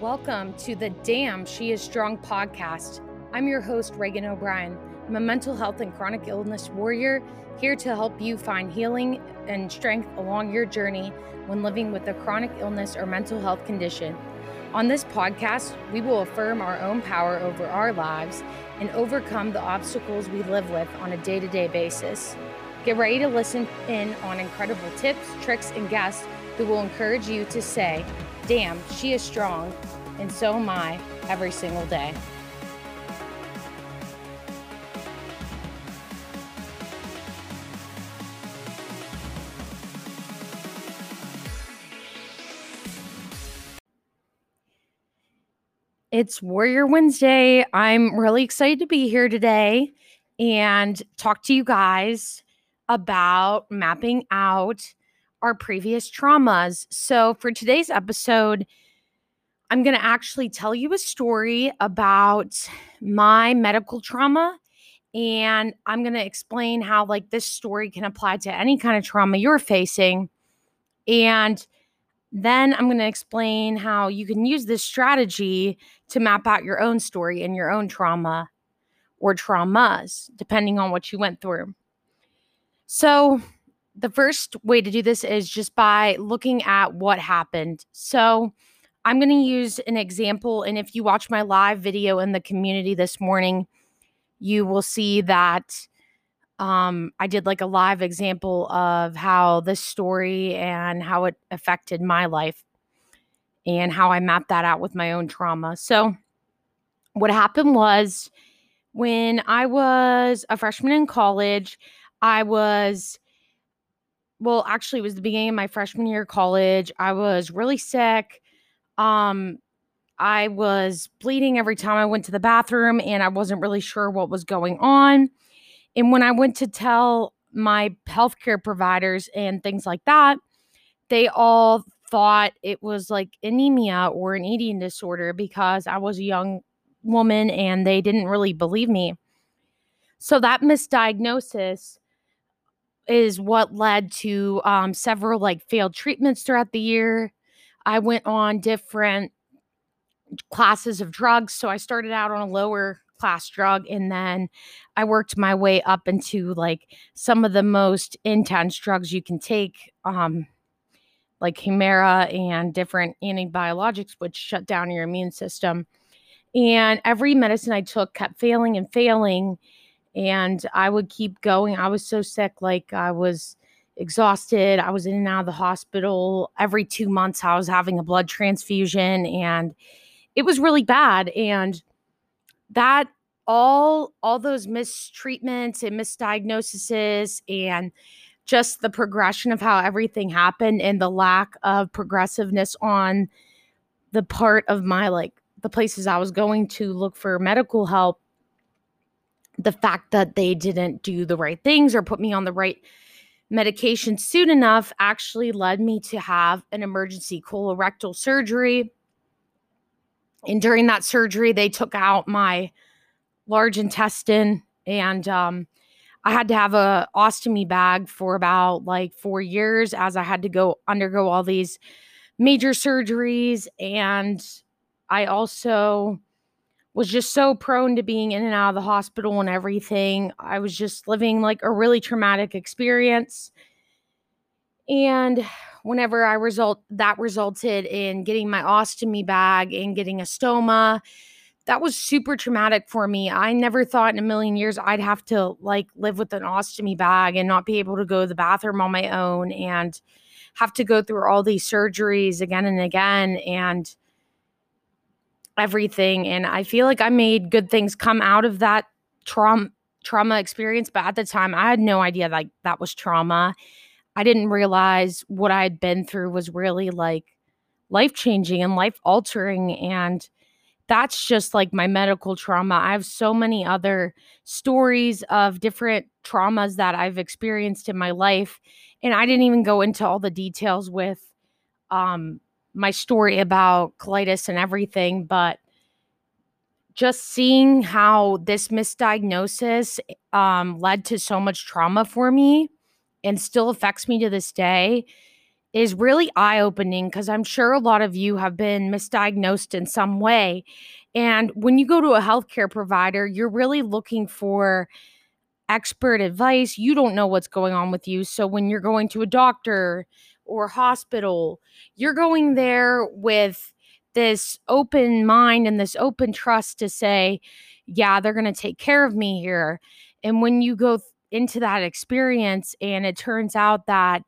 Welcome to the Damn She Is Strong podcast. I'm your host, Reagan O'Brien. I'm a mental health and chronic illness warrior here to help you find healing and strength along your journey when living with a chronic illness or mental health condition. On this podcast, we will affirm our own power over our lives and overcome the obstacles we live with on a day to day basis. Get ready to listen in on incredible tips, tricks, and guests who will encourage you to say, Damn, she is strong, and so am I every single day. It's Warrior Wednesday. I'm really excited to be here today and talk to you guys about mapping out our previous traumas. So, for today's episode, I'm going to actually tell you a story about my medical trauma and I'm going to explain how like this story can apply to any kind of trauma you're facing. And then I'm going to explain how you can use this strategy to map out your own story and your own trauma or traumas, depending on what you went through. So, the first way to do this is just by looking at what happened. So, I'm going to use an example. And if you watch my live video in the community this morning, you will see that um, I did like a live example of how this story and how it affected my life and how I mapped that out with my own trauma. So, what happened was when I was a freshman in college, I was well, actually, it was the beginning of my freshman year of college. I was really sick. Um, I was bleeding every time I went to the bathroom, and I wasn't really sure what was going on. And when I went to tell my healthcare providers and things like that, they all thought it was like anemia or an eating disorder because I was a young woman and they didn't really believe me. So that misdiagnosis is what led to um, several like failed treatments throughout the year. I went on different classes of drugs. So I started out on a lower class drug and then I worked my way up into like some of the most intense drugs you can take, um, like Humira and different antibiologics, which shut down your immune system. And every medicine I took kept failing and failing and I would keep going. I was so sick, like I was exhausted. I was in and out of the hospital every two months. I was having a blood transfusion, and it was really bad. And that all all those mistreatments and misdiagnoses and just the progression of how everything happened and the lack of progressiveness on the part of my like the places I was going to look for medical help the fact that they didn't do the right things or put me on the right medication soon enough actually led me to have an emergency colorectal surgery. And during that surgery, they took out my large intestine and um, I had to have a ostomy bag for about like four years as I had to go undergo all these major surgeries. And I also was just so prone to being in and out of the hospital and everything. I was just living like a really traumatic experience. And whenever I result that resulted in getting my ostomy bag and getting a stoma, that was super traumatic for me. I never thought in a million years I'd have to like live with an ostomy bag and not be able to go to the bathroom on my own and have to go through all these surgeries again and again and everything and i feel like i made good things come out of that trauma trauma experience but at the time i had no idea like that was trauma i didn't realize what i had been through was really like life changing and life altering and that's just like my medical trauma. I have so many other stories of different traumas that i've experienced in my life and i didn't even go into all the details with um my story about colitis and everything, but just seeing how this misdiagnosis um, led to so much trauma for me and still affects me to this day is really eye opening because I'm sure a lot of you have been misdiagnosed in some way. And when you go to a healthcare provider, you're really looking for expert advice. You don't know what's going on with you. So when you're going to a doctor or hospital, you're going there with this open mind and this open trust to say, yeah, they're going to take care of me here. And when you go into that experience and it turns out that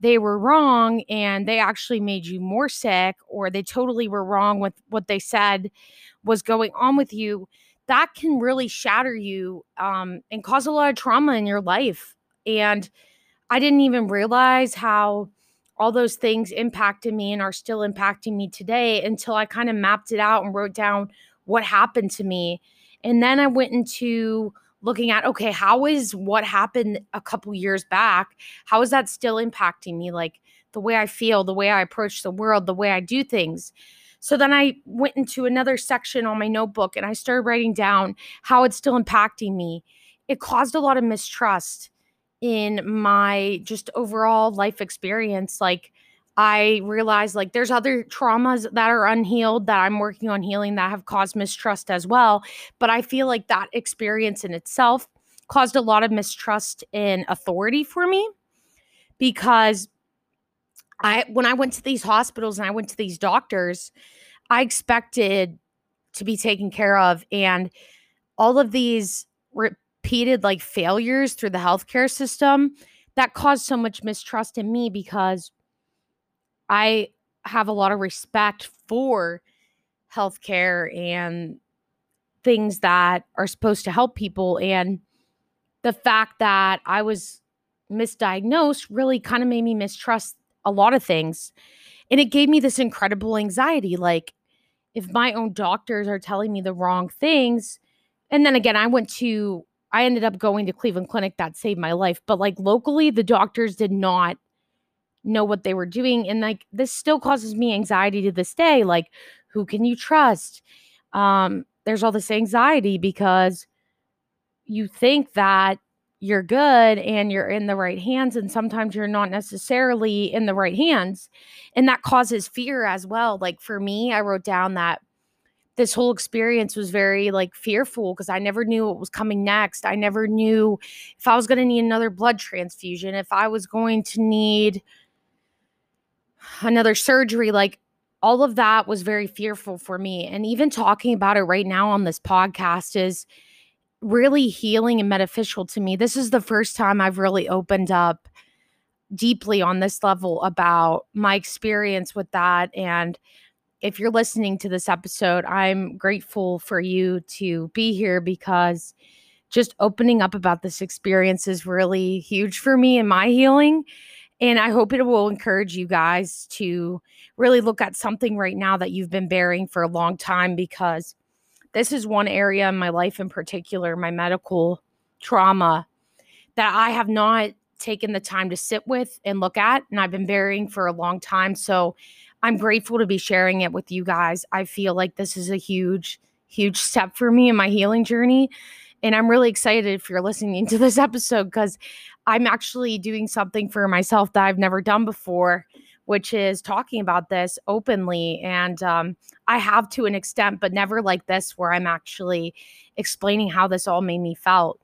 they were wrong and they actually made you more sick or they totally were wrong with what they said was going on with you that can really shatter you um, and cause a lot of trauma in your life and i didn't even realize how all those things impacted me and are still impacting me today until i kind of mapped it out and wrote down what happened to me and then i went into looking at okay how is what happened a couple years back how is that still impacting me like the way i feel the way i approach the world the way i do things? So then i went into another section on my notebook and i started writing down how it's still impacting me. It caused a lot of mistrust in my just overall life experience like I realized like there's other traumas that are unhealed that I'm working on healing that have caused mistrust as well. But I feel like that experience in itself caused a lot of mistrust in authority for me because I when I went to these hospitals and I went to these doctors, I expected to be taken care of and all of these repeated like failures through the healthcare system that caused so much mistrust in me because I have a lot of respect for healthcare and things that are supposed to help people. And the fact that I was misdiagnosed really kind of made me mistrust a lot of things. And it gave me this incredible anxiety. Like, if my own doctors are telling me the wrong things, and then again, I went to, I ended up going to Cleveland Clinic that saved my life. But like locally, the doctors did not know what they were doing and like this still causes me anxiety to this day like who can you trust um there's all this anxiety because you think that you're good and you're in the right hands and sometimes you're not necessarily in the right hands and that causes fear as well like for me i wrote down that this whole experience was very like fearful because I never knew what was coming next. I never knew if I was going to need another blood transfusion, if I was going to need another surgery like all of that was very fearful for me. And even talking about it right now on this podcast is really healing and beneficial to me. This is the first time i've really opened up deeply on this level about my experience with that. And if you're listening to this episode i'm grateful for you to be here because just opening up about this experience is really huge for me in my healing and I hope it will encourage you guys to really look at something right now that you've been bearing for a long time because this is one area in my life in particular, my medical trauma, that I have not taken the time to sit with and look at. And I've been bearing for a long time. So I'm grateful to be sharing it with you guys. I feel like this is a huge, huge step for me in my healing journey. And I'm really excited if you're listening to this episode because I'm actually doing something for myself that I've never done before, which is talking about this openly. And um, I have to an extent, but never like this, where I'm actually explaining how this all made me felt.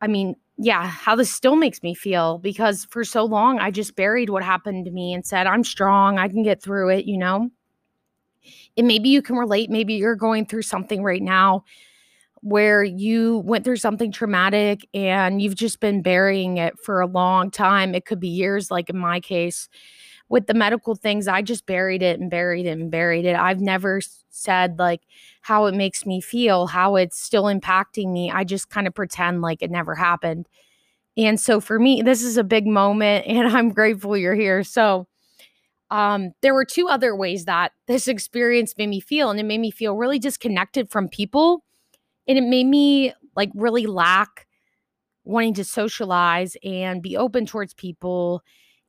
I mean, yeah, how this still makes me feel because for so long I just buried what happened to me and said, I'm strong, I can get through it, you know? And maybe you can relate. Maybe you're going through something right now where you went through something traumatic and you've just been burying it for a long time. It could be years, like in my case with the medical things, I just buried it and buried it and buried it. I've never said like how it makes me feel, how it's still impacting me. I just kind of pretend like it never happened. And so for me, this is a big moment and I'm grateful you're here. So, um, there were two other ways that this experience made me feel, and it made me feel really disconnected from people and it made me like really lack wanting to socialize and be open towards people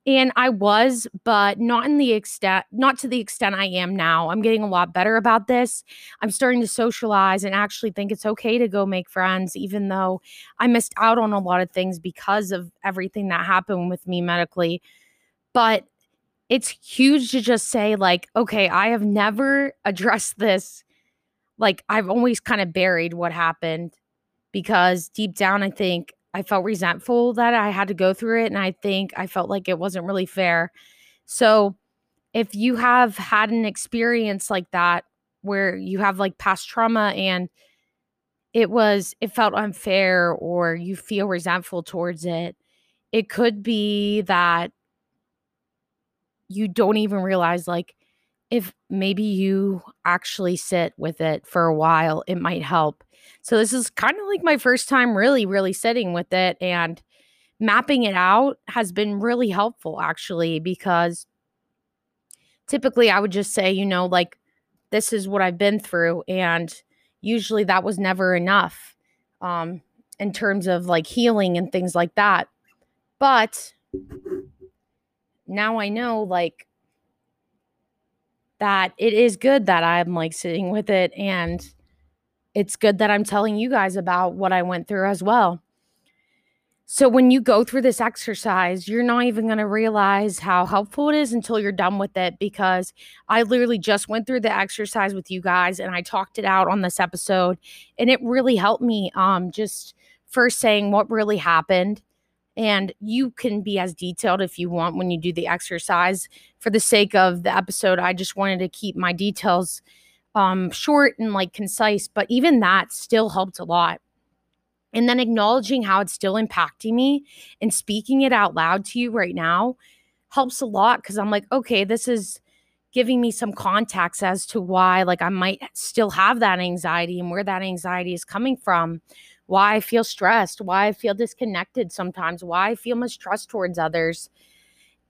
And I was, but not in the extent, not to the extent I am now. I'm getting a lot better about this. I'm starting to socialize and actually think it's okay to go make friends, even though I missed out on a lot of things because of everything that happened with me medically. But it's huge to just say, like, okay, I have never addressed this. Like, I've always kind of buried what happened because deep down, I think I felt resentful that I had to go through it. And I think I felt like it wasn't really fair. So, if you have had an experience like that where you have like past trauma and it was, it felt unfair or you feel resentful towards it, it could be that you don't even realize like if maybe you actually sit with it for a while, it might help. So this is kind of like my first time really, really sitting with it and mapping it out has been really helpful actually because typically I would just say, you know, like this is what I've been through and usually that was never enough um in terms of like healing and things like that. But now I know like that it is good that I'm like sitting with it and it's good that I'm telling you guys about what I went through as well. So, when you go through this exercise, you're not even going to realize how helpful it is until you're done with it. Because I literally just went through the exercise with you guys and I talked it out on this episode, and it really helped me. Um, just first saying what really happened. And you can be as detailed if you want when you do the exercise. For the sake of the episode, I just wanted to keep my details um, short and like concise, but even that still helped a lot. And then acknowledging how it's still impacting me and speaking it out loud to you right now helps a lot because I'm like, okay, this is giving me some context as to why like I might still have that anxiety and where that anxiety is coming from, why I feel stressed, why I feel disconnected sometimes, why I feel mistrust towards others.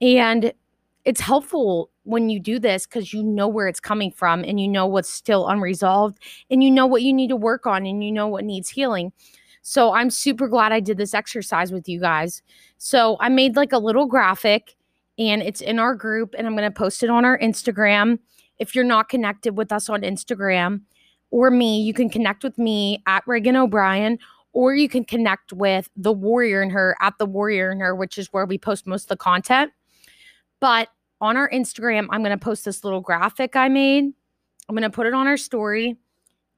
And it's helpful when you do this because you know where it's coming from and you know what's still unresolved and you know what you need to work on and you know what needs healing. So I'm super glad I did this exercise with you guys. So I made like a little graphic and it's in our group and I'm going to post it on our Instagram. If you're not connected with us on Instagram or me, you can connect with me at Reagan O'Brien or you can connect with the warrior in her at the warrior in her, which is where we post most of the content. But on our Instagram, I'm going to post this little graphic I made. I'm going to put it on our story.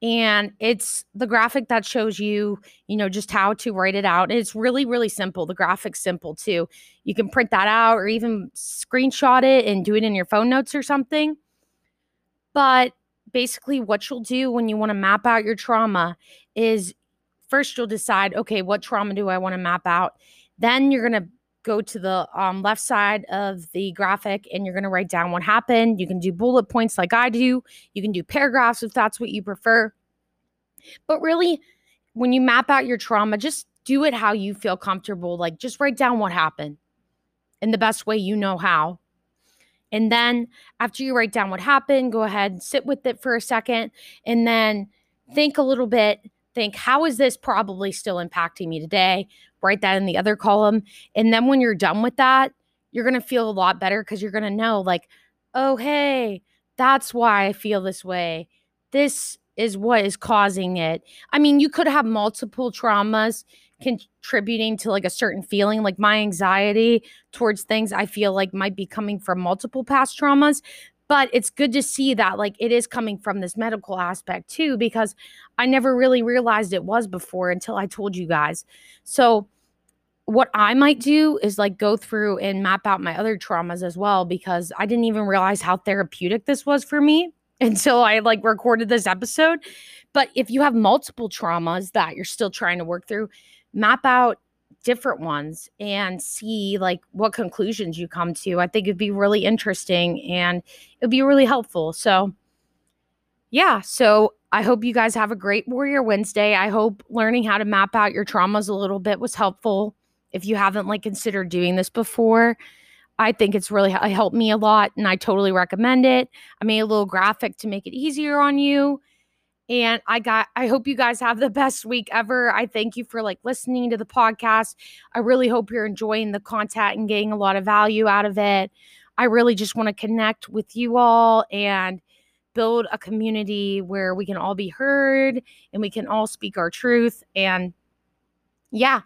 And it's the graphic that shows you, you know, just how to write it out. It's really, really simple. The graphic's simple too. You can print that out or even screenshot it and do it in your phone notes or something. But basically, what you'll do when you want to map out your trauma is first you'll decide, okay, what trauma do I want to map out? Then you're going to go to the um, left side of the graphic and you're going to write down what happened. You can do bullet points like I do. You can do paragraphs if that's what you prefer. But really, when you map out your trauma, just do it how you feel comfortable. Like just write down what happened in the best way you know how. And then after you write down what happened, go ahead, and sit with it for a second, and then think a little bit think, how is this probably still impacting me today? Write that in the other column. And then when you're done with that, you're going to feel a lot better because you're going to know, like, oh, hey, that's why I feel this way. This is what is causing it. I mean, you could have multiple traumas contributing to like a certain feeling like my anxiety towards things I feel like might be coming from multiple past traumas but it's good to see that like it is coming from this medical aspect too because i never really realized it was before until i told you guys. So what i might do is like go through and map out my other traumas as well because i didn't even realize how therapeutic this was for me until i like recorded this episode. But if you have multiple traumas that you're still trying to work through map out different ones and see like what conclusions you come to. I think it'd be really interesting and it'd be really helpful. So, yeah, so I hope you guys have a great Warrior Wednesday. I hope learning how to map out your traumas a little bit was helpful. If you haven't like considered doing this before, I think it's really helped me a lot and I totally recommend it. I made a little graphic to make it easier on you. And I got, I hope you guys have the best week ever. I thank you for like listening to the podcast. I really hope you're enjoying the content and getting a lot of value out of it. I really just want to connect with you all and build a community where we can all be heard and we can all speak our truth. And yeah,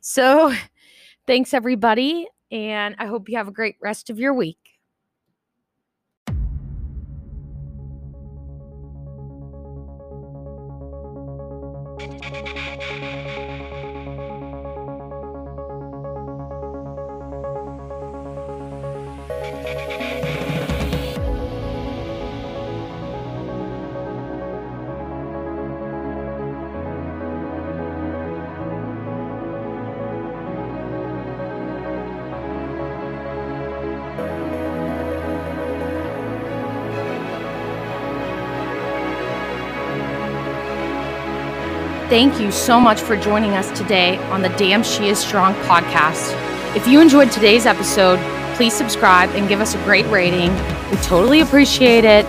so thanks everybody. And I hope you have a great rest of your week. Thank you so much for joining us today on the Damn She Is Strong podcast. If you enjoyed today's episode, please subscribe and give us a great rating. We totally appreciate it.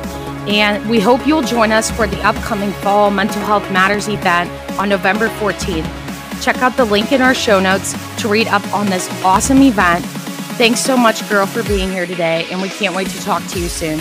And we hope you'll join us for the upcoming Fall Mental Health Matters event on November 14th. Check out the link in our show notes to read up on this awesome event. Thanks so much, girl, for being here today, and we can't wait to talk to you soon.